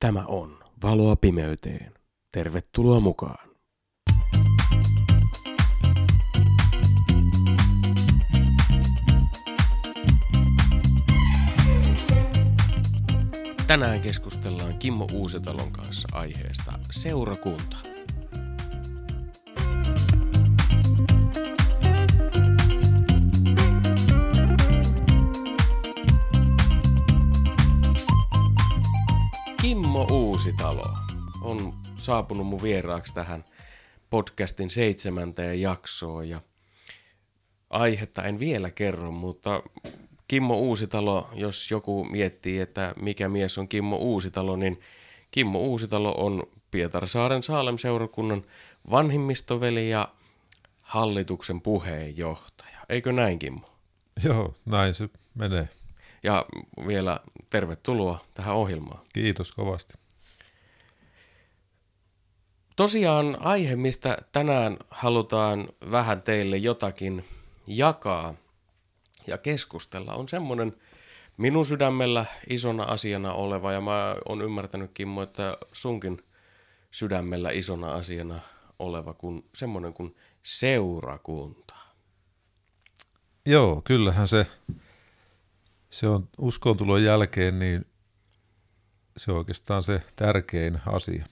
Tämä on Valoa pimeyteen. Tervetuloa mukaan. Tänään keskustellaan Kimmo Uusitalon kanssa aiheesta seurakunta. Uusitalo on saapunut mun vieraaksi tähän podcastin seitsemänteen jaksoon ja aihetta en vielä kerro, mutta Kimmo Uusitalo, jos joku miettii, että mikä mies on Kimmo Uusitalo, niin Kimmo Uusitalo on Pietarsaaren Saalem-seurakunnan vanhimmistoveli ja hallituksen puheenjohtaja. Eikö näin, Kimmo? Joo, näin se menee. Ja vielä tervetuloa tähän ohjelmaan. Kiitos kovasti. Tosiaan aihe, mistä tänään halutaan vähän teille jotakin jakaa ja keskustella, on semmoinen minun sydämellä isona asiana oleva, ja mä oon ymmärtänyt Kimmo, että sunkin sydämellä isona asiana oleva, kun semmoinen kuin seurakunta. Joo, kyllähän se, se on uskontulon jälkeen, niin se on oikeastaan se tärkein asia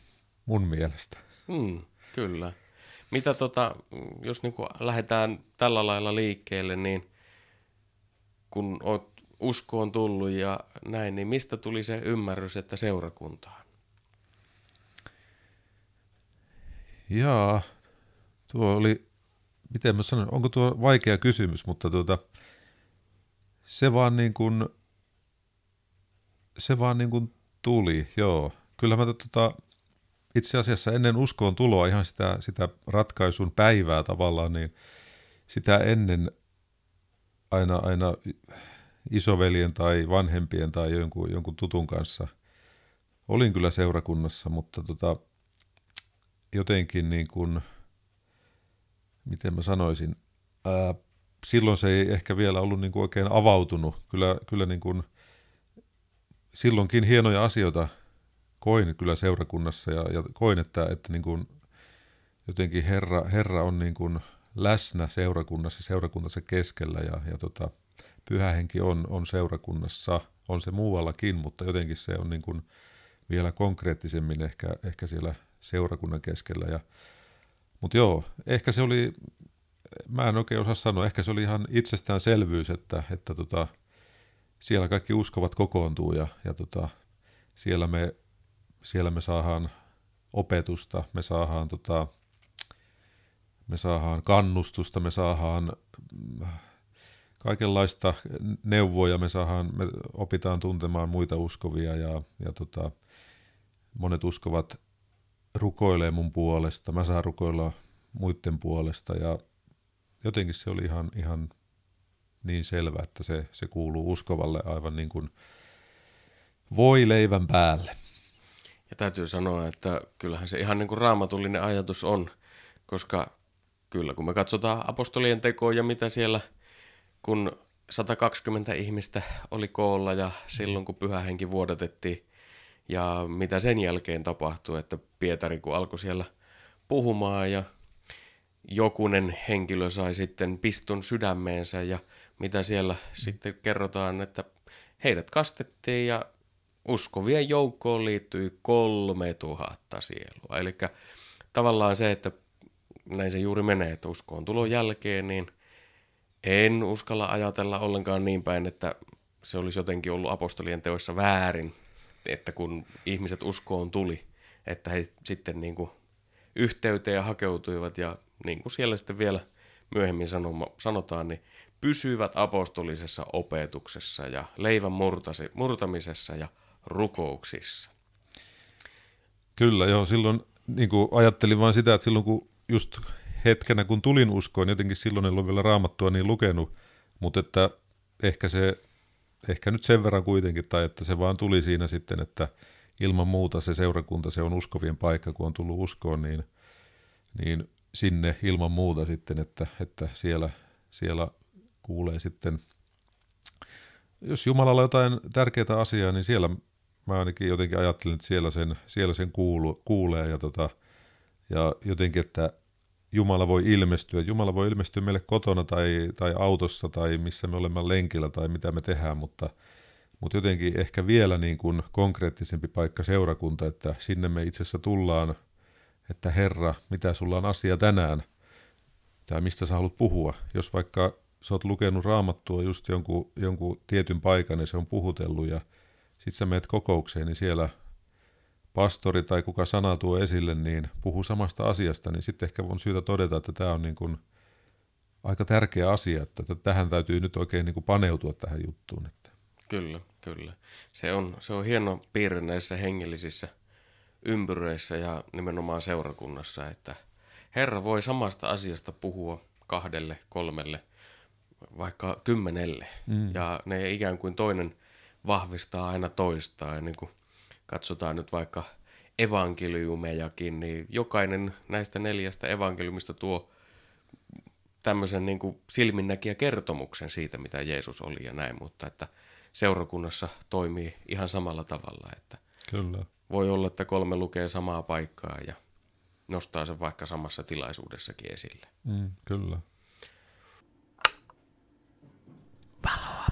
mun mielestä. Hmm, kyllä. Mitä tota, jos niinku lähdetään tällä lailla liikkeelle, niin kun oot uskoon tullut ja näin, niin mistä tuli se ymmärrys, että seurakuntaan? Jaa, tuo oli, miten mä sanon, onko tuo vaikea kysymys, mutta tuota, se vaan niin kuin, se vaan niin kuin tuli, joo. Kyllä mä tota, itse asiassa ennen uskoon tuloa ihan sitä, sitä ratkaisun päivää tavallaan, niin sitä ennen aina, aina isoveljen tai vanhempien tai jonkun, jonkun tutun kanssa olin kyllä seurakunnassa, mutta tota, jotenkin niin kuin, miten mä sanoisin, ää, silloin se ei ehkä vielä ollut niin kuin oikein avautunut. Kyllä, kyllä niin kuin, silloinkin hienoja asioita koin kyllä seurakunnassa ja, ja koin, että, että niin kuin, jotenkin Herra, Herra on niin kuin läsnä seurakunnassa, seurakunnassa keskellä ja, ja tota, pyhähenki on, on seurakunnassa, on se muuallakin, mutta jotenkin se on niin kuin vielä konkreettisemmin ehkä, ehkä siellä seurakunnan keskellä. Ja, mutta joo, ehkä se oli, mä en oikein osaa sanoa, ehkä se oli ihan itsestäänselvyys, että, että tota, siellä kaikki uskovat kokoontuu ja, ja tota, siellä, me, siellä me saadaan opetusta, me saadaan, tota, me saadaan kannustusta, me saadaan mm, kaikenlaista neuvoja, me, saadaan, me opitaan tuntemaan muita uskovia ja, ja tota, monet uskovat rukoilee mun puolesta, mä saan rukoilla muiden puolesta ja jotenkin se oli ihan, ihan niin selvä, että se, se kuuluu uskovalle aivan niin kuin voi leivän päälle. Ja täytyy sanoa, että kyllähän se ihan niin kuin raamatullinen ajatus on, koska kyllä kun me katsotaan apostolien tekoa ja mitä siellä, kun 120 ihmistä oli koolla ja silloin kun pyhähenki vuodatettiin ja mitä sen jälkeen tapahtui, että Pietari kun alkoi siellä puhumaan ja jokunen henkilö sai sitten piston sydämeensä ja mitä siellä sitten kerrotaan, että heidät kastettiin ja uskovien joukkoon liittyi kolme tuhatta sielua. Eli tavallaan se, että näin se juuri menee, että uskoon tulon jälkeen, niin en uskalla ajatella ollenkaan niin päin, että se olisi jotenkin ollut apostolien teoissa väärin, että kun ihmiset uskoon tuli, että he sitten niin kuin yhteyteen hakeutuivat ja niin kuin siellä sitten vielä myöhemmin sanoma, sanotaan, niin pysyvät apostolisessa opetuksessa ja leivän murtasi, murtamisessa ja rukouksissa. Kyllä, joo. Silloin niin kuin ajattelin vain sitä, että silloin kun just hetkenä kun tulin uskoon, jotenkin silloin en ollut vielä raamattua niin lukenut, mutta että ehkä se, ehkä nyt sen verran kuitenkin, tai että se vaan tuli siinä sitten, että ilman muuta se seurakunta, se on uskovien paikka, kun on tullut uskoon, niin, niin sinne ilman muuta sitten, että, että siellä, siellä kuulee sitten, jos Jumalalla jotain tärkeää asiaa, niin siellä mä ainakin jotenkin ajattelen, että siellä sen, siellä sen kuulu, kuulee ja, tota, ja jotenkin, että Jumala voi ilmestyä. Jumala voi ilmestyä meille kotona tai, tai autossa tai missä me olemme lenkillä tai mitä me tehdään, mutta, mutta jotenkin ehkä vielä niin kuin konkreettisempi paikka seurakunta, että sinne me itse asiassa tullaan, että Herra, mitä sulla on asia tänään, tai mistä sä haluat puhua. Jos vaikka sä oot lukenut raamattua just jonkun, jonkun tietyn paikan ja se on puhutellut ja sit sä meet kokoukseen, niin siellä pastori tai kuka sana tuo esille, niin puhuu samasta asiasta, niin sitten ehkä on syytä todeta, että tämä on niin kuin aika tärkeä asia, että tähän täytyy nyt oikein niin kuin paneutua tähän juttuun. Että. Kyllä, kyllä. Se on, se on hieno piirre näissä hengellisissä ympyröissä ja nimenomaan seurakunnassa, että Herra voi samasta asiasta puhua kahdelle, kolmelle, vaikka kymmenelle. Mm. Ja ne ikään kuin toinen vahvistaa aina toistaan. Ja niin kuin katsotaan nyt vaikka evankeliumejakin, niin jokainen näistä neljästä evankeliumista tuo tämmöisen niin kuin silminnäkiä kertomuksen siitä, mitä Jeesus oli ja näin, mutta että seurakunnassa toimii ihan samalla tavalla, että Kyllä. voi olla, että kolme lukee samaa paikkaa ja nostaa sen vaikka samassa tilaisuudessakin esille. Mm, kyllä. Valoa.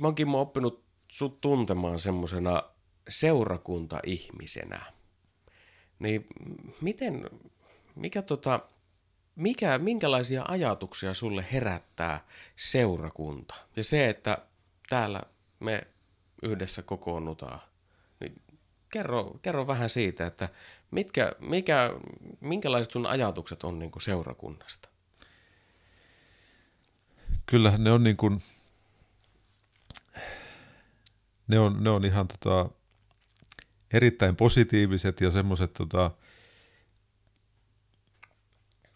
Mä oonkin oppinut sut tuntemaan semmoisena seurakunta-ihmisenä. Niin miten, mikä tota, mikä, minkälaisia ajatuksia sulle herättää seurakunta? Ja se, että täällä me yhdessä kokoonnutaan. Niin kerro, kerro vähän siitä, että mitkä, mikä, minkälaiset sun ajatukset on niin kuin seurakunnasta? Kyllähän ne on niin kuin, ne on, ne on ihan tota, erittäin positiiviset ja semmoiset, tota,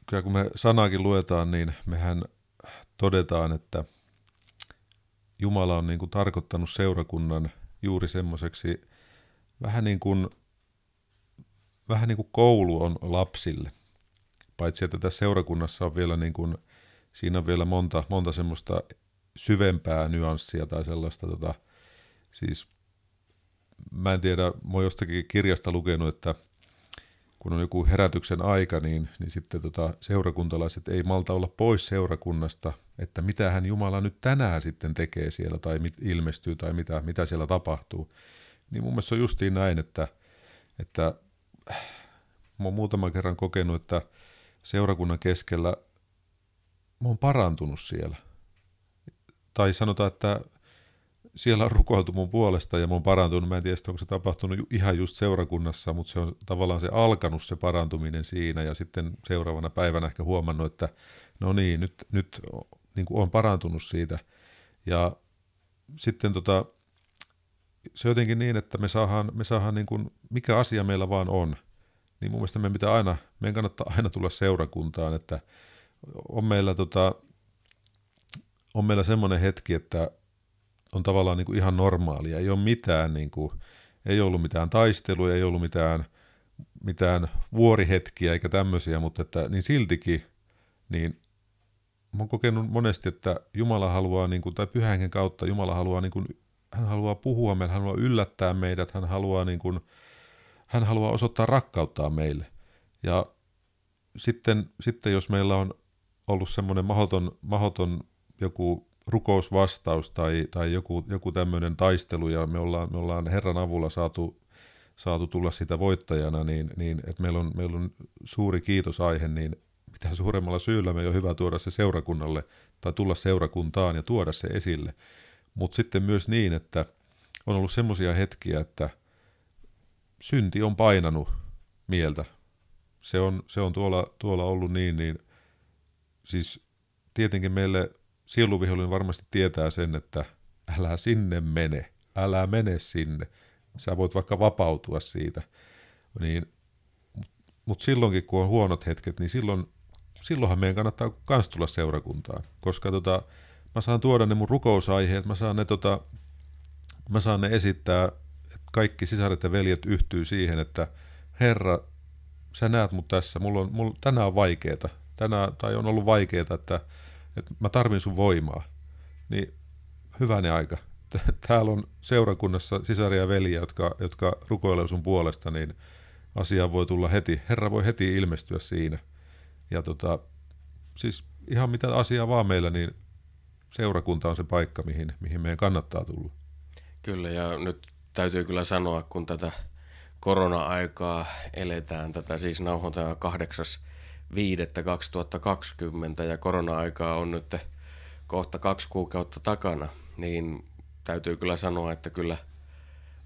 kyllä kun me sanaakin luetaan, niin mehän todetaan, että Jumala on niin kuin tarkoittanut seurakunnan juuri semmoiseksi vähän niin kuin, vähän niin kuin koulu on lapsille. Paitsi että tässä seurakunnassa on vielä niin kuin, siinä on vielä monta, monta semmoista syvempää nyanssia tai sellaista tota, Siis mä en tiedä, mä oon jostakin kirjasta lukenut, että kun on joku herätyksen aika, niin, niin sitten tota, seurakuntalaiset ei malta olla pois seurakunnasta, että mitä hän Jumala nyt tänään sitten tekee siellä tai mit, ilmestyy tai mitä, mitä siellä tapahtuu. Niin mun mielestä on justiin näin, että, että mä oon muutaman kerran kokenut, että seurakunnan keskellä mä oon parantunut siellä. Tai sanotaan, että siellä on rukoiltu mun puolesta ja mä oon parantunut. Mä en tiedä, onko se tapahtunut ihan just seurakunnassa, mutta se on tavallaan se alkanut se parantuminen siinä ja sitten seuraavana päivänä ehkä huomannut, että no niin, nyt, nyt niin kuin on parantunut siitä. Ja sitten tota, se on jotenkin niin, että me saadaan, me saadaan niin kuin, mikä asia meillä vaan on, niin mun mielestä meidän pitää aina, meidän kannattaa aina tulla seurakuntaan, että on meillä, tota, on meillä semmoinen hetki, että on tavallaan niin kuin ihan normaalia. Ei ole mitään, niin kuin, ei ollut mitään taistelua, ei ollut mitään, mitään vuorihetkiä eikä tämmöisiä, mutta että, niin siltikin, niin oon kokenut monesti, että Jumala haluaa, niin kuin, tai pyhänkin kautta Jumala haluaa, niin kuin, hän haluaa puhua meille, hän haluaa yllättää meidät, hän haluaa, niin kuin, hän haluaa osoittaa rakkauttaa meille. Ja sitten, sitten jos meillä on ollut semmoinen mahoton, mahoton joku rukousvastaus tai, tai joku, joku tämmöinen taistelu ja me ollaan, me ollaan Herran avulla saatu, saatu tulla sitä voittajana, niin, niin että meillä on, meillä on suuri kiitosaihe, niin mitä suuremmalla syyllä me on hyvä tuoda se seurakunnalle tai tulla seurakuntaan ja tuoda se esille. Mutta sitten myös niin, että on ollut semmoisia hetkiä, että synti on painanut mieltä. Se on, se on tuolla, tuolla ollut niin, niin siis tietenkin meille sieluvihollinen varmasti tietää sen, että älä sinne mene, älä mene sinne. Sä voit vaikka vapautua siitä. Niin, Mutta silloinkin, kun on huonot hetket, niin silloin, silloinhan meidän kannattaa kans tulla seurakuntaan. Koska tota, mä saan tuoda ne mun rukousaiheet, mä saan ne, tota, mä saan ne esittää, että kaikki sisaret ja veljet yhtyy siihen, että Herra, sä näet mut tässä, mulla on, mulla, tänään on vaikeeta, tänään, tai on ollut vaikeeta, että että mä tarvin sun voimaa, niin hyvänä aika. täällä on seurakunnassa sisaria ja veljiä, jotka, jotka rukoilee sun puolesta, niin asia voi tulla heti, Herra voi heti ilmestyä siinä. Ja tota, siis ihan mitä asiaa vaan meillä, niin seurakunta on se paikka, mihin, mihin meidän kannattaa tulla. Kyllä, ja nyt täytyy kyllä sanoa, kun tätä korona-aikaa eletään, tätä siis nauhoitetaan 8.5.2020 ja korona-aikaa on nyt kohta kaksi kuukautta takana, niin täytyy kyllä sanoa, että kyllä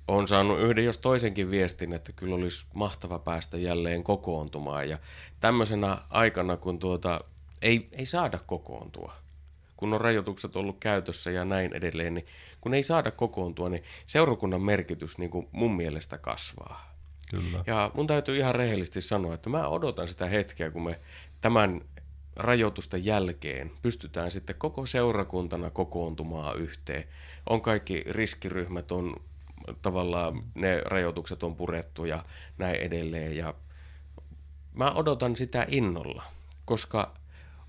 on saanut yhden jos toisenkin viestin, että kyllä olisi mahtava päästä jälleen kokoontumaan. Ja tämmöisenä aikana, kun tuota, ei, ei saada kokoontua, kun on rajoitukset ollut käytössä ja näin edelleen, niin kun ei saada kokoontua, niin seurakunnan merkitys niin kuin mun mielestä kasvaa. Kyllä. Ja mun täytyy ihan rehellisesti sanoa, että mä odotan sitä hetkeä, kun me tämän rajoitusten jälkeen pystytään sitten koko seurakuntana kokoontumaan yhteen. On kaikki riskiryhmät, on tavallaan ne rajoitukset on purettu ja näin edelleen. Ja mä odotan sitä innolla, koska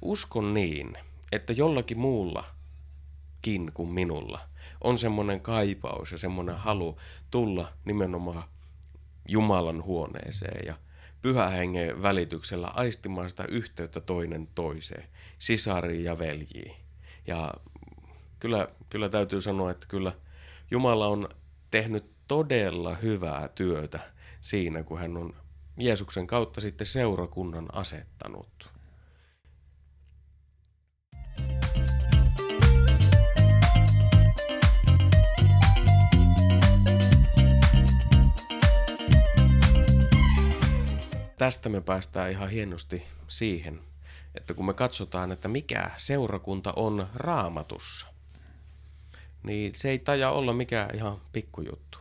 uskon niin, että jollakin muullakin kuin minulla on semmoinen kaipaus ja semmoinen halu tulla nimenomaan Jumalan huoneeseen ja pyhä hengen välityksellä aistimaan sitä yhteyttä toinen toiseen, sisariin ja veljiin. Ja kyllä, kyllä täytyy sanoa, että kyllä Jumala on tehnyt todella hyvää työtä siinä, kun hän on Jeesuksen kautta sitten seurakunnan asettanut. Tästä me päästään ihan hienosti siihen, että kun me katsotaan, että mikä seurakunta on raamatussa, niin se ei taja olla mikään ihan pikkujuttu.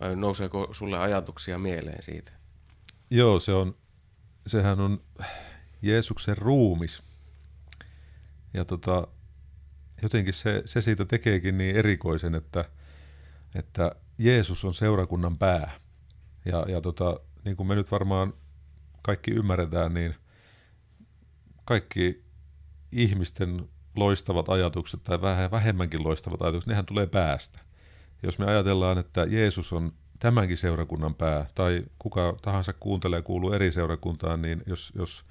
Vai nouseeko sulle ajatuksia mieleen siitä? Joo, se on, sehän on Jeesuksen ruumis. Ja tota, jotenkin se, se siitä tekeekin niin erikoisen, että, että Jeesus on seurakunnan pää. Ja, ja tota, niin kuin me nyt varmaan kaikki ymmärretään, niin kaikki ihmisten loistavat ajatukset tai vähän vähemmänkin loistavat ajatukset, nehän tulee päästä. Jos me ajatellaan, että Jeesus on tämänkin seurakunnan pää, tai kuka tahansa kuuntelee kuuluu eri seurakuntaan, niin jos, jos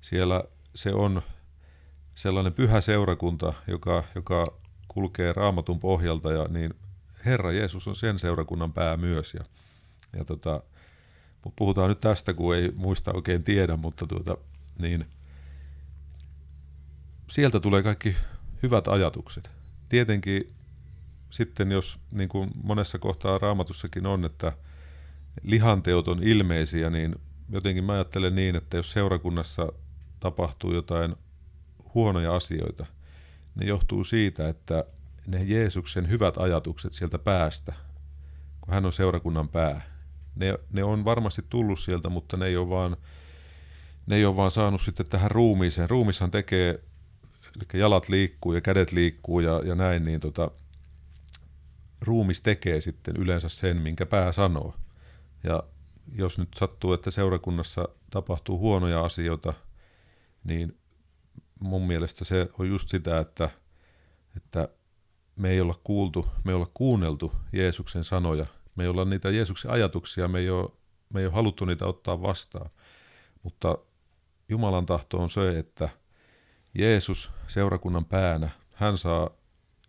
siellä se on sellainen pyhä seurakunta, joka, joka kulkee raamatun pohjalta, ja niin Herra Jeesus on sen seurakunnan pää myös. Ja, ja tota, mutta puhutaan nyt tästä, kun ei muista oikein tiedä, mutta tuota, niin sieltä tulee kaikki hyvät ajatukset. Tietenkin sitten, jos niin kuin monessa kohtaa raamatussakin on, että lihanteot on ilmeisiä, niin jotenkin mä ajattelen niin, että jos seurakunnassa tapahtuu jotain huonoja asioita, ne johtuu siitä, että ne Jeesuksen hyvät ajatukset sieltä päästä, kun hän on seurakunnan pää, ne, ne on varmasti tullut sieltä, mutta ne ei ole vaan, ne ei ole vaan saanut sitten tähän ruumiiseen. Ruumishan tekee, eli jalat liikkuu ja kädet liikkuu ja, ja näin, niin tota, ruumis tekee sitten yleensä sen, minkä pää sanoo. Ja jos nyt sattuu, että seurakunnassa tapahtuu huonoja asioita, niin mun mielestä se on just sitä, että, että me ei olla kuultu, me ei olla kuunneltu Jeesuksen sanoja – me ei olla niitä Jeesuksen ajatuksia, me ei ole, me ei ole haluttu niitä ottaa vastaan. Mutta Jumalan tahto on se, että Jeesus seurakunnan päänä, hän saa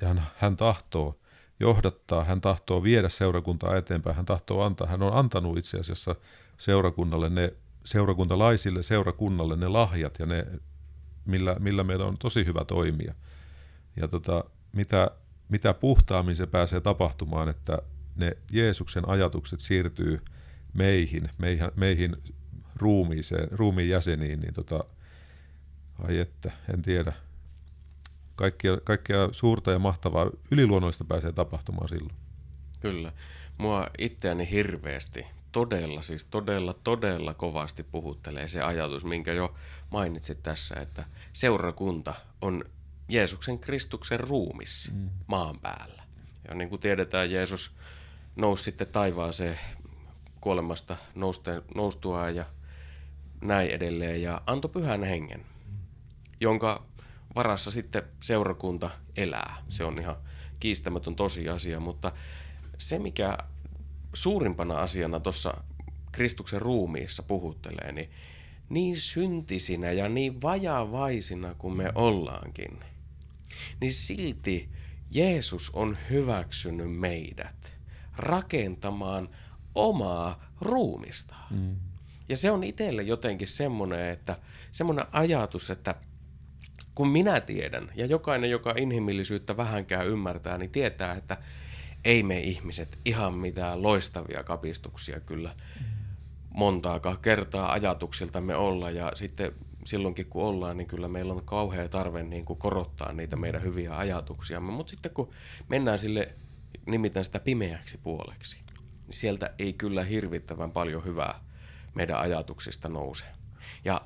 ja hän, hän tahtoo johdattaa, hän tahtoo viedä seurakuntaa eteenpäin, hän tahtoo antaa, hän on antanut itse asiassa seurakunnalle ne seurakuntalaisille, seurakunnalle ne lahjat ja ne, millä, millä meillä on tosi hyvä toimia. Ja tota, mitä, mitä puhtaammin se pääsee tapahtumaan, että ne Jeesuksen ajatukset siirtyy meihin, meihin, meihin ruumiiseen, ruumiin jäseniin, niin tota, ai että, en tiedä. Kaikkia, kaikkea suurta ja mahtavaa yliluonnoista pääsee tapahtumaan silloin. Kyllä. Mua itseäni hirveästi, todella, siis todella, todella kovasti puhuttelee se ajatus, minkä jo mainitsit tässä, että seurakunta on Jeesuksen Kristuksen ruumis mm. maan päällä. Ja niin kuin tiedetään, Jeesus nousi sitten taivaaseen kuolemasta nousten, noustua ja näin edelleen ja antoi pyhän hengen, jonka varassa sitten seurakunta elää. Se on ihan kiistämätön tosiasia, mutta se mikä suurimpana asiana tuossa Kristuksen ruumiissa puhuttelee, niin niin syntisinä ja niin vajavaisina kuin me ollaankin, niin silti Jeesus on hyväksynyt meidät rakentamaan omaa ruumista. Mm. Ja se on itselle jotenkin semmoinen, että semmoinen ajatus, että kun minä tiedän, ja jokainen, joka inhimillisyyttä vähänkään ymmärtää, niin tietää, että ei me ihmiset ihan mitään loistavia kapistuksia kyllä montaakaan kertaa ajatuksiltamme olla. Ja sitten silloinkin kun ollaan, niin kyllä meillä on kauhea tarve niin kuin korottaa niitä meidän hyviä ajatuksia. Mutta sitten kun mennään sille, nimitän sitä pimeäksi puoleksi, niin sieltä ei kyllä hirvittävän paljon hyvää meidän ajatuksista nouse. Ja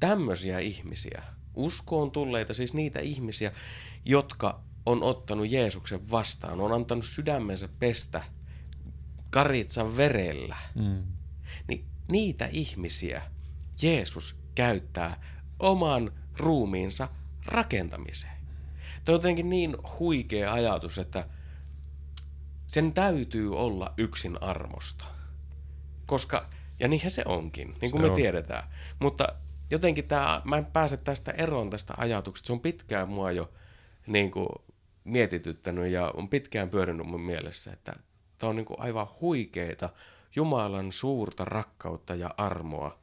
tämmöisiä ihmisiä, uskoon tulleita, siis niitä ihmisiä, jotka on ottanut Jeesuksen vastaan, on antanut sydämensä pestä karitsan verellä, mm. niin niitä ihmisiä Jeesus käyttää oman ruumiinsa rakentamiseen. Tuo on jotenkin niin huikea ajatus, että sen täytyy olla yksin armosta. Koska, ja niinhän se onkin, niin kuin se me on. tiedetään. Mutta jotenkin tämä, mä en pääse tästä eroon tästä ajatuksesta. Se on pitkään mua jo niin kuin, mietityttänyt ja on pitkään pyörinyt mun mielessä, että tämä on niin kuin, aivan huikeeta Jumalan suurta rakkautta ja armoa,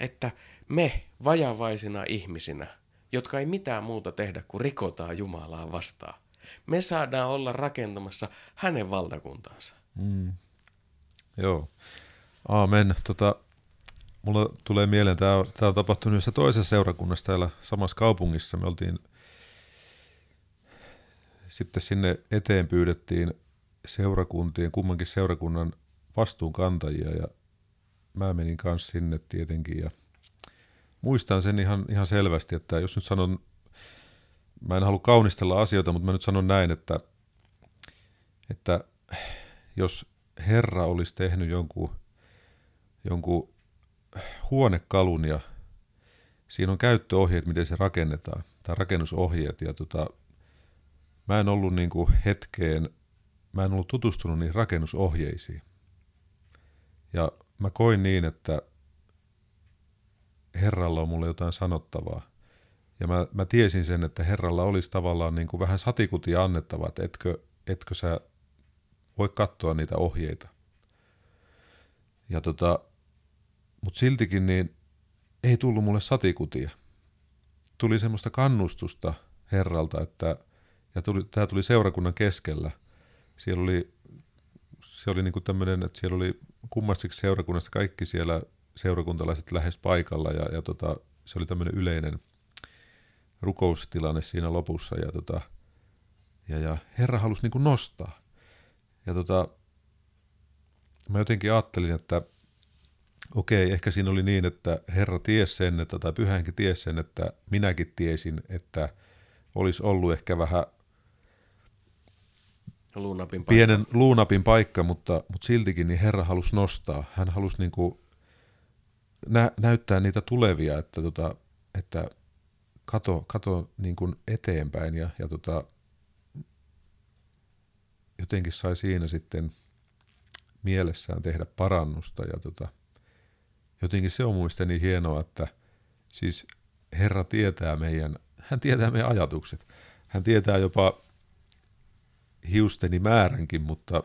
että me vajavaisina ihmisinä, jotka ei mitään muuta tehdä kuin rikotaan Jumalaa vastaan, me saadaan olla rakentamassa hänen valtakuntaansa. Mm. Joo. Aamen. Tota, mulla tulee mieleen, tämä, tämä on tapahtunut yhdessä toisessa seurakunnassa täällä samassa kaupungissa. Me oltiin, sitten sinne eteen pyydettiin seurakuntien, kummankin seurakunnan vastuunkantajia ja mä menin kanssa sinne tietenkin ja muistan sen ihan, ihan selvästi, että jos nyt sanon, mä en halua kaunistella asioita, mutta mä nyt sanon näin, että, että jos Herra olisi tehnyt jonkun, jonkun huonekalun ja siinä on käyttöohjeet, miten se rakennetaan, tai rakennusohjeet, ja tota, mä en ollut niin kuin hetkeen, mä en ollut tutustunut niihin rakennusohjeisiin. Ja mä koin niin, että Herralla on mulle jotain sanottavaa. Ja mä, mä tiesin sen, että Herralla olisi tavallaan niin kuin vähän satikutia annettavaa, että etkö, etkö sä voi katsoa niitä ohjeita. Ja tota, mutta siltikin niin ei tullut mulle satikutia. Tuli semmoista kannustusta Herralta, että ja tuli, tämä tuli seurakunnan keskellä. Siellä oli, se oli niinku tämmöinen, että siellä oli kummastikin seurakunnasta kaikki siellä seurakuntalaiset lähes paikalla ja, ja tota, se oli tämmöinen yleinen rukoustilanne siinä lopussa ja, tota, ja, ja Herra halusi niin kuin nostaa. Ja tota, mä jotenkin ajattelin, että okei, ehkä siinä oli niin, että Herra tiesi sen, että, tai Pyhänkin tiesi sen, että minäkin tiesin, että olisi ollut ehkä vähän luunapin paikka. pienen luunapin paikka, mutta, mutta siltikin niin Herra halusi nostaa. Hän halusi niin kuin nä, näyttää niitä tulevia, että, tota, että kato, kato niin kuin eteenpäin ja, ja tota, jotenkin sai siinä sitten mielessään tehdä parannusta ja tota, jotenkin se on muista niin hienoa, että siis Herra tietää meidän, hän tietää meidän ajatukset. Hän tietää jopa hiusteni määränkin, mutta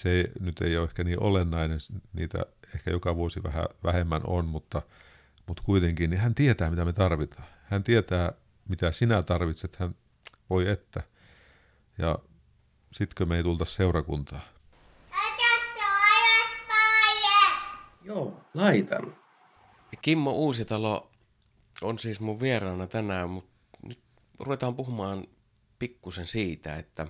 se nyt ei ole ehkä niin olennainen, niitä ehkä joka vuosi vähän vähemmän on, mutta, mutta kuitenkin niin hän tietää, mitä me tarvitaan. Hän tietää, mitä sinä tarvitset, hän voi että. Ja sitkö me ei tulta seurakuntaa? Joo, laitan. Kimmo Uusitalo on siis mun vieraana tänään, mutta nyt ruvetaan puhumaan pikkusen siitä, että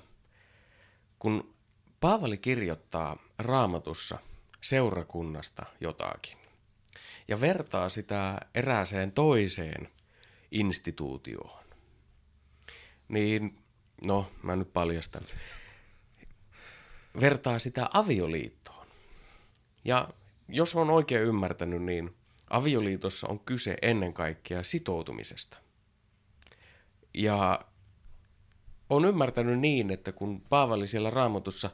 kun Paavali kirjoittaa raamatussa seurakunnasta jotakin ja vertaa sitä erääseen toiseen instituutioon, niin no, mä nyt paljastan, vertaa sitä avioliittoon. Ja jos on oikein ymmärtänyt, niin avioliitossa on kyse ennen kaikkea sitoutumisesta. Ja on ymmärtänyt niin, että kun Paavali siellä raamatussa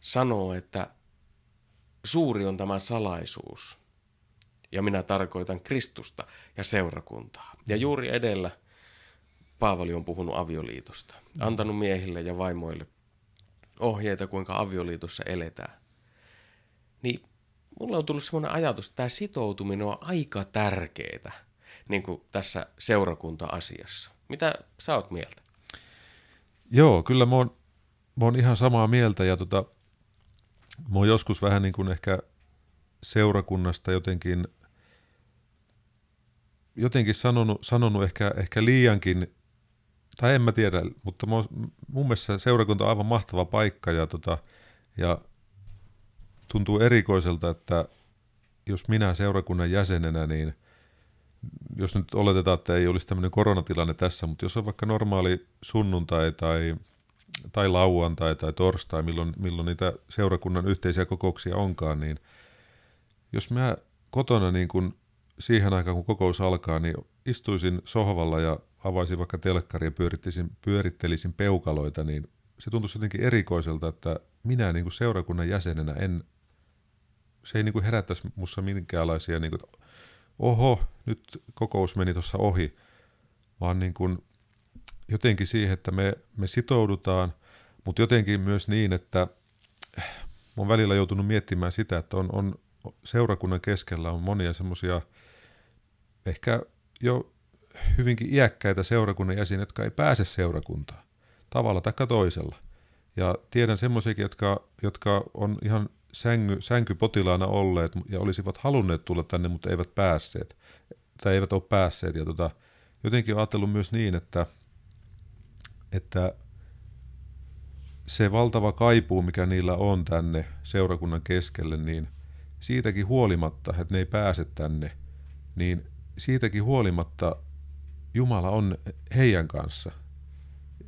sanoo, että suuri on tämä salaisuus, ja minä tarkoitan Kristusta ja seurakuntaa. Ja juuri edellä Paavali on puhunut avioliitosta, antanut miehille ja vaimoille ohjeita, kuinka avioliitossa eletään. Niin mulla on tullut semmoinen ajatus, että tämä sitoutuminen on aika tärkeää niin kuin tässä seurakunta-asiassa. Mitä sä oot mieltä? Joo, kyllä mä oon, mä oon ihan samaa mieltä ja tota, mä oon joskus vähän niin kuin ehkä seurakunnasta jotenkin, jotenkin sanonut, sanonut ehkä, ehkä liiankin, tai en mä tiedä, mutta mun mielestä seurakunta on aivan mahtava paikka ja, tota, ja tuntuu erikoiselta, että jos minä seurakunnan jäsenenä, niin jos nyt oletetaan, että ei olisi tämmöinen koronatilanne tässä, mutta jos on vaikka normaali sunnuntai tai, tai lauantai tai torstai, milloin, milloin niitä seurakunnan yhteisiä kokouksia onkaan, niin jos mä kotona niin kun siihen aikaan, kun kokous alkaa, niin istuisin sohvalla ja avaisin vaikka telkkari ja pyörittelisin, pyörittelisin peukaloita, niin se tuntuisi jotenkin erikoiselta, että minä niin kuin seurakunnan jäsenenä en se ei niin kuin herättäisi minussa minkäänlaisia, niin kuin, oho, nyt kokous meni tuossa ohi, vaan niin kuin jotenkin siihen, että me, me sitoudutaan, mutta jotenkin myös niin, että olen välillä joutunut miettimään sitä, että on, on seurakunnan keskellä on monia semmoisia ehkä jo hyvinkin iäkkäitä seurakunnan jäseniä, jotka ei pääse seurakuntaan tavalla tai toisella. Ja tiedän semmoisiakin, jotka, jotka on ihan sängy, sänkypotilaana olleet ja olisivat halunneet tulla tänne, mutta eivät päässeet. Tai eivät ole päässeet. Ja tota, jotenkin olen ajatellut myös niin, että, että se valtava kaipuu, mikä niillä on tänne seurakunnan keskelle, niin siitäkin huolimatta, että ne ei pääse tänne, niin siitäkin huolimatta Jumala on heidän kanssa.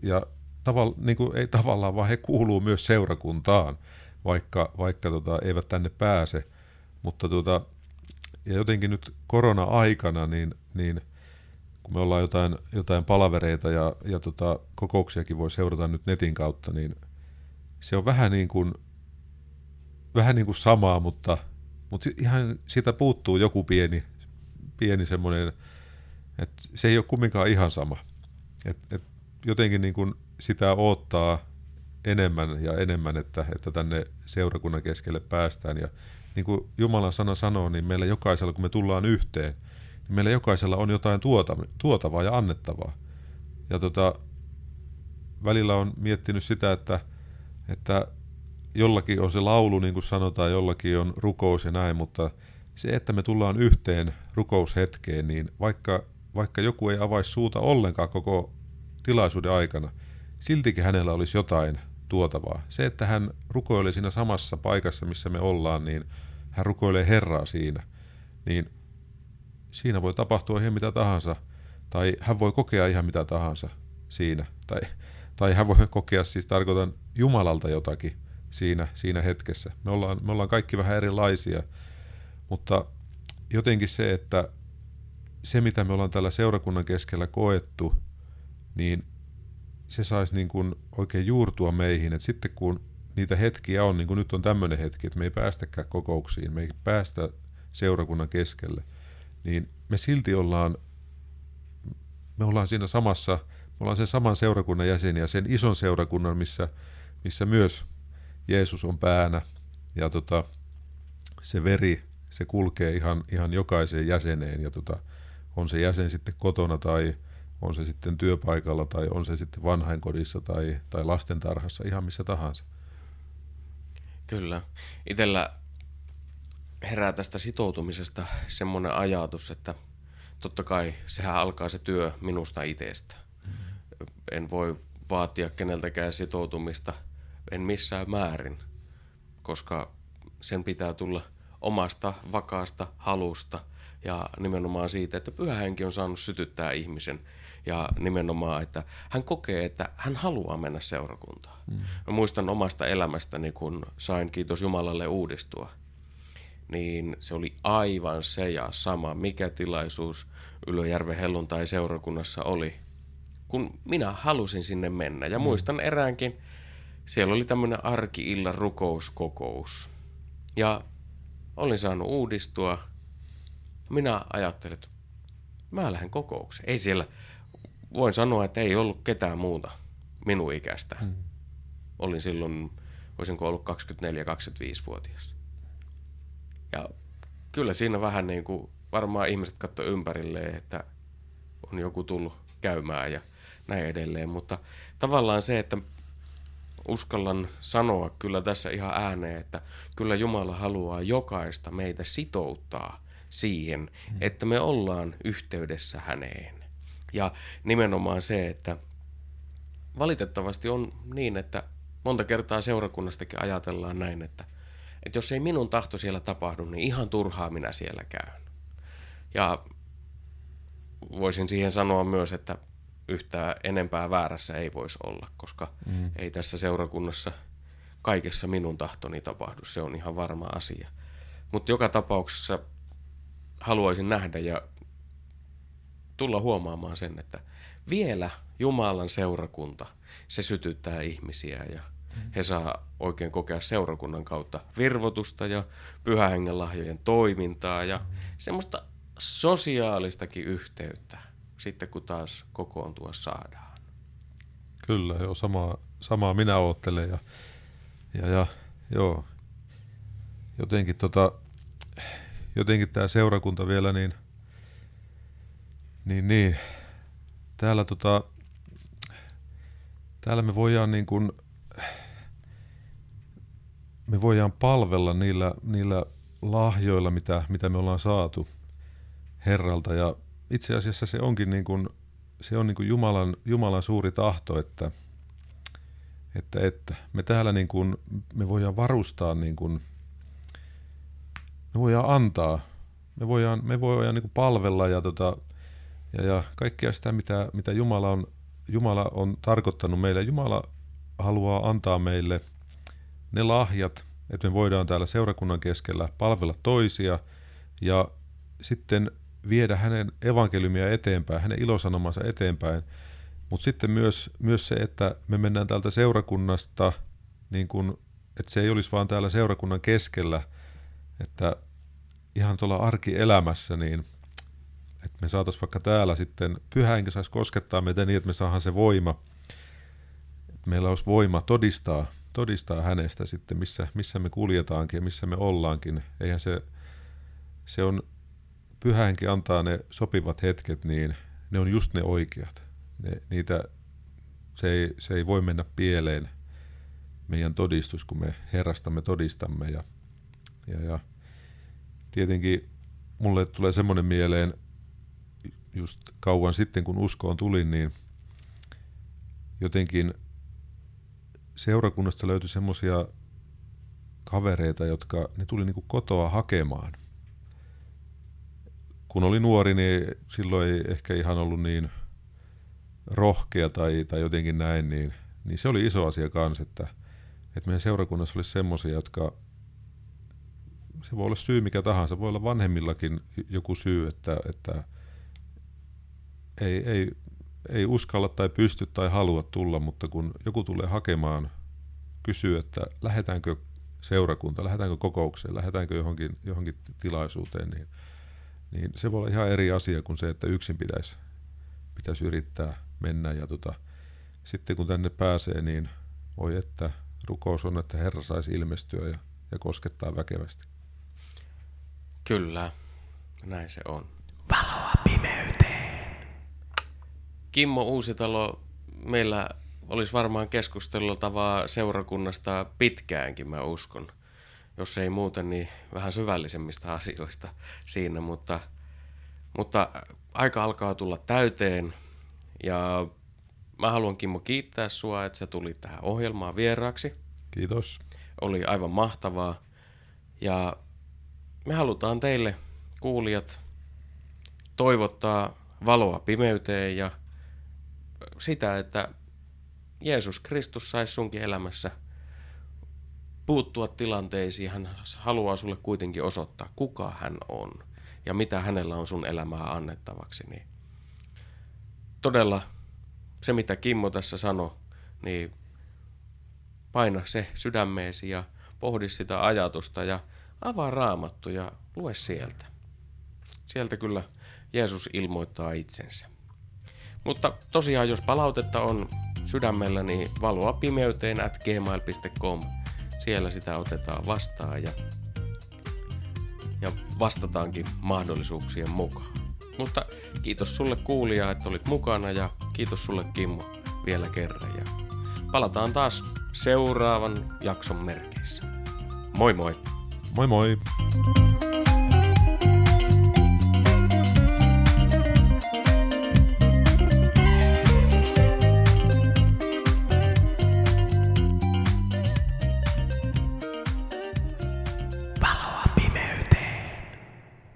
Ja tavalla, niin kuin, ei tavallaan, vaan he kuuluu myös seurakuntaan vaikka, vaikka tota, eivät tänne pääse. Mutta tota, ja jotenkin nyt korona-aikana, niin, niin kun me ollaan jotain, jotain palavereita ja, ja tota, kokouksiakin voi seurata nyt netin kautta, niin se on vähän niin kuin, vähän niin kuin samaa, mutta, mutta ihan siitä puuttuu joku pieni, pieni semmoinen, että se ei ole kumminkaan ihan sama. Et, et jotenkin niin kuin sitä odottaa enemmän ja enemmän, että, että tänne seurakunnan keskelle päästään. Ja niin kuin Jumalan sana sanoo, niin meillä jokaisella, kun me tullaan yhteen, niin meillä jokaisella on jotain tuota, tuotavaa ja annettavaa. Ja tota, välillä on miettinyt sitä, että, että jollakin on se laulu, niin kuin sanotaan, jollakin on rukous ja näin, mutta se, että me tullaan yhteen rukoushetkeen, niin vaikka, vaikka joku ei avaisi suuta ollenkaan koko tilaisuuden aikana, siltikin hänellä olisi jotain tuotavaa. Se, että hän rukoilee siinä samassa paikassa, missä me ollaan, niin hän rukoilee Herraa siinä, niin siinä voi tapahtua ihan mitä tahansa, tai hän voi kokea ihan mitä tahansa siinä, tai, tai hän voi kokea, siis tarkoitan Jumalalta jotakin siinä, siinä hetkessä. Me ollaan, me ollaan kaikki vähän erilaisia, mutta jotenkin se, että se mitä me ollaan tällä seurakunnan keskellä koettu, niin se saisi niin kuin oikein juurtua meihin, että sitten kun niitä hetkiä on, niin kuin nyt on tämmöinen hetki, että me ei päästäkään kokouksiin, me ei päästä seurakunnan keskelle, niin me silti ollaan, me ollaan siinä samassa, me ollaan sen saman seurakunnan jäseniä, sen ison seurakunnan, missä, missä myös Jeesus on päänä. Ja tota, se veri, se kulkee ihan, ihan jokaiseen jäseneen ja tota, on se jäsen sitten kotona tai on se sitten työpaikalla tai on se sitten vanhainkodissa tai, tai lastentarhassa, ihan missä tahansa. Kyllä. Itellä herää tästä sitoutumisesta semmoinen ajatus, että totta kai sehän alkaa se työ minusta itsestä. En voi vaatia keneltäkään sitoutumista, en missään määrin, koska sen pitää tulla omasta vakaasta halusta ja nimenomaan siitä, että pyhä henki on saanut sytyttää ihmisen ja nimenomaan, että hän kokee, että hän haluaa mennä seurakuntaan. Mm. Mä muistan omasta elämästäni, kun sain kiitos Jumalalle uudistua, niin se oli aivan se ja sama, mikä tilaisuus Ylöjärven helluntai seurakunnassa oli. kun minä halusin sinne mennä. Ja mm. muistan eräänkin, siellä oli tämmöinen arki-illan rukouskokous. Ja olin saanut uudistua. Minä ajattelin, että mä lähden kokoukseen. Ei siellä, voin sanoa, että ei ollut ketään muuta minun ikäistä. Mm. Olin silloin, voisinko ollut 24-25-vuotias. Ja kyllä siinä vähän niin kuin varmaan ihmiset katsoi ympärilleen, että on joku tullut käymään ja näin edelleen. Mutta tavallaan se, että uskallan sanoa kyllä tässä ihan ääneen, että kyllä Jumala haluaa jokaista meitä sitouttaa siihen, mm. että me ollaan yhteydessä häneen. Ja nimenomaan se, että valitettavasti on niin, että monta kertaa seurakunnastakin ajatellaan näin, että, että jos ei minun tahto siellä tapahdu, niin ihan turhaa minä siellä käyn. Ja voisin siihen sanoa myös, että yhtään enempää väärässä ei voisi olla, koska mm. ei tässä seurakunnassa kaikessa minun tahtoni tapahdu. Se on ihan varma asia. Mutta joka tapauksessa haluaisin nähdä ja tulla huomaamaan sen, että vielä Jumalan seurakunta, se sytyttää ihmisiä ja mm. he saa oikein kokea seurakunnan kautta virvotusta ja pyhähengen lahjojen toimintaa ja mm. semmoista sosiaalistakin yhteyttä sitten kun taas kokoontua saadaan. Kyllä, joo, samaa, samaa minä oottelen ja, ja, ja joo, jotenkin, tota, jotenkin tämä seurakunta vielä, niin, niin, niin täällä, tota, täällä me voidaan niin kuin, me voidaan palvella niillä, niillä lahjoilla, mitä, mitä me ollaan saatu Herralta ja itse asiassa se onkin niin kuin, se on niin kuin Jumalan, Jumalan suuri tahto, että, että, että me täällä niin kuin, me voidaan varustaa, niin kuin, me voidaan antaa, me voidaan, me voidaan niin kuin palvella ja, tota, ja, ja kaikkea sitä, mitä, mitä Jumala, on, Jumala on tarkoittanut meille. Jumala haluaa antaa meille ne lahjat, että me voidaan täällä seurakunnan keskellä palvella toisia ja sitten viedä hänen evankeliumia eteenpäin, hänen ilosanomansa eteenpäin, mutta sitten myös, myös se, että me mennään täältä seurakunnasta, niin kun, että se ei olisi vaan täällä seurakunnan keskellä, että ihan tuolla arkielämässä, niin että me saataisiin vaikka täällä sitten, pyhä enkä saisi koskettaa meitä niin, että me saadaan se voima, että meillä olisi voima todistaa, todistaa hänestä sitten, missä, missä me kuljetaankin ja missä me ollaankin. Eihän se, se on pyhähenki antaa ne sopivat hetket, niin ne on just ne oikeat. Ne, niitä, se, ei, se ei voi mennä pieleen meidän todistus, kun me Herrastamme todistamme. Ja, ja, ja tietenkin mulle tulee semmoinen mieleen, just kauan sitten kun uskoon tulin, niin jotenkin seurakunnasta löytyi semmoisia kavereita, jotka ne tuli niin kuin kotoa hakemaan – kun oli nuori, niin silloin ei ehkä ihan ollut niin rohkea tai, tai jotenkin näin, niin, niin se oli iso asia kanssa, että, että meidän seurakunnassa olisi semmoisia, jotka se voi olla syy mikä tahansa, voi olla vanhemmillakin joku syy, että, että ei, ei, ei uskalla tai pysty tai halua tulla, mutta kun joku tulee hakemaan, kysyy, että lähdetäänkö seurakunta, lähdetäänkö kokoukseen, lähdetäänkö johonkin, johonkin tilaisuuteen, niin niin se voi olla ihan eri asia kuin se, että yksin pitäisi, pitäisi yrittää mennä. Ja tota, sitten kun tänne pääsee, niin voi että rukous on, että Herra saisi ilmestyä ja, ja koskettaa väkevästi. Kyllä, näin se on. Valoa pimeyteen. Kimmo Uusitalo, meillä olisi varmaan keskusteltavaa seurakunnasta pitkäänkin, mä uskon jos ei muuten, niin vähän syvällisemmistä asioista siinä, mutta, mutta aika alkaa tulla täyteen ja mä haluan Kimmo kiittää sua, että sä tulit tähän ohjelmaan vieraaksi. Kiitos. Oli aivan mahtavaa ja me halutaan teille kuulijat toivottaa valoa pimeyteen ja sitä, että Jeesus Kristus saisi sunkin elämässä – puuttua tilanteisiin, hän haluaa sulle kuitenkin osoittaa, kuka hän on ja mitä hänellä on sun elämää annettavaksi. Niin todella se mitä Kimmo tässä sanoi, niin paina se sydämeesi ja pohdi sitä ajatusta ja avaa raamattu ja lue sieltä. Sieltä kyllä Jeesus ilmoittaa itsensä. Mutta tosiaan, jos palautetta on sydämellä, niin valoa pimeyteen at gmail.com. Siellä sitä otetaan vastaan ja, ja vastataankin mahdollisuuksien mukaan. Mutta kiitos sulle kuulija, että olit mukana ja kiitos sulle Kimmo vielä kerran. Ja palataan taas seuraavan jakson merkeissä. Moi moi! Moi moi!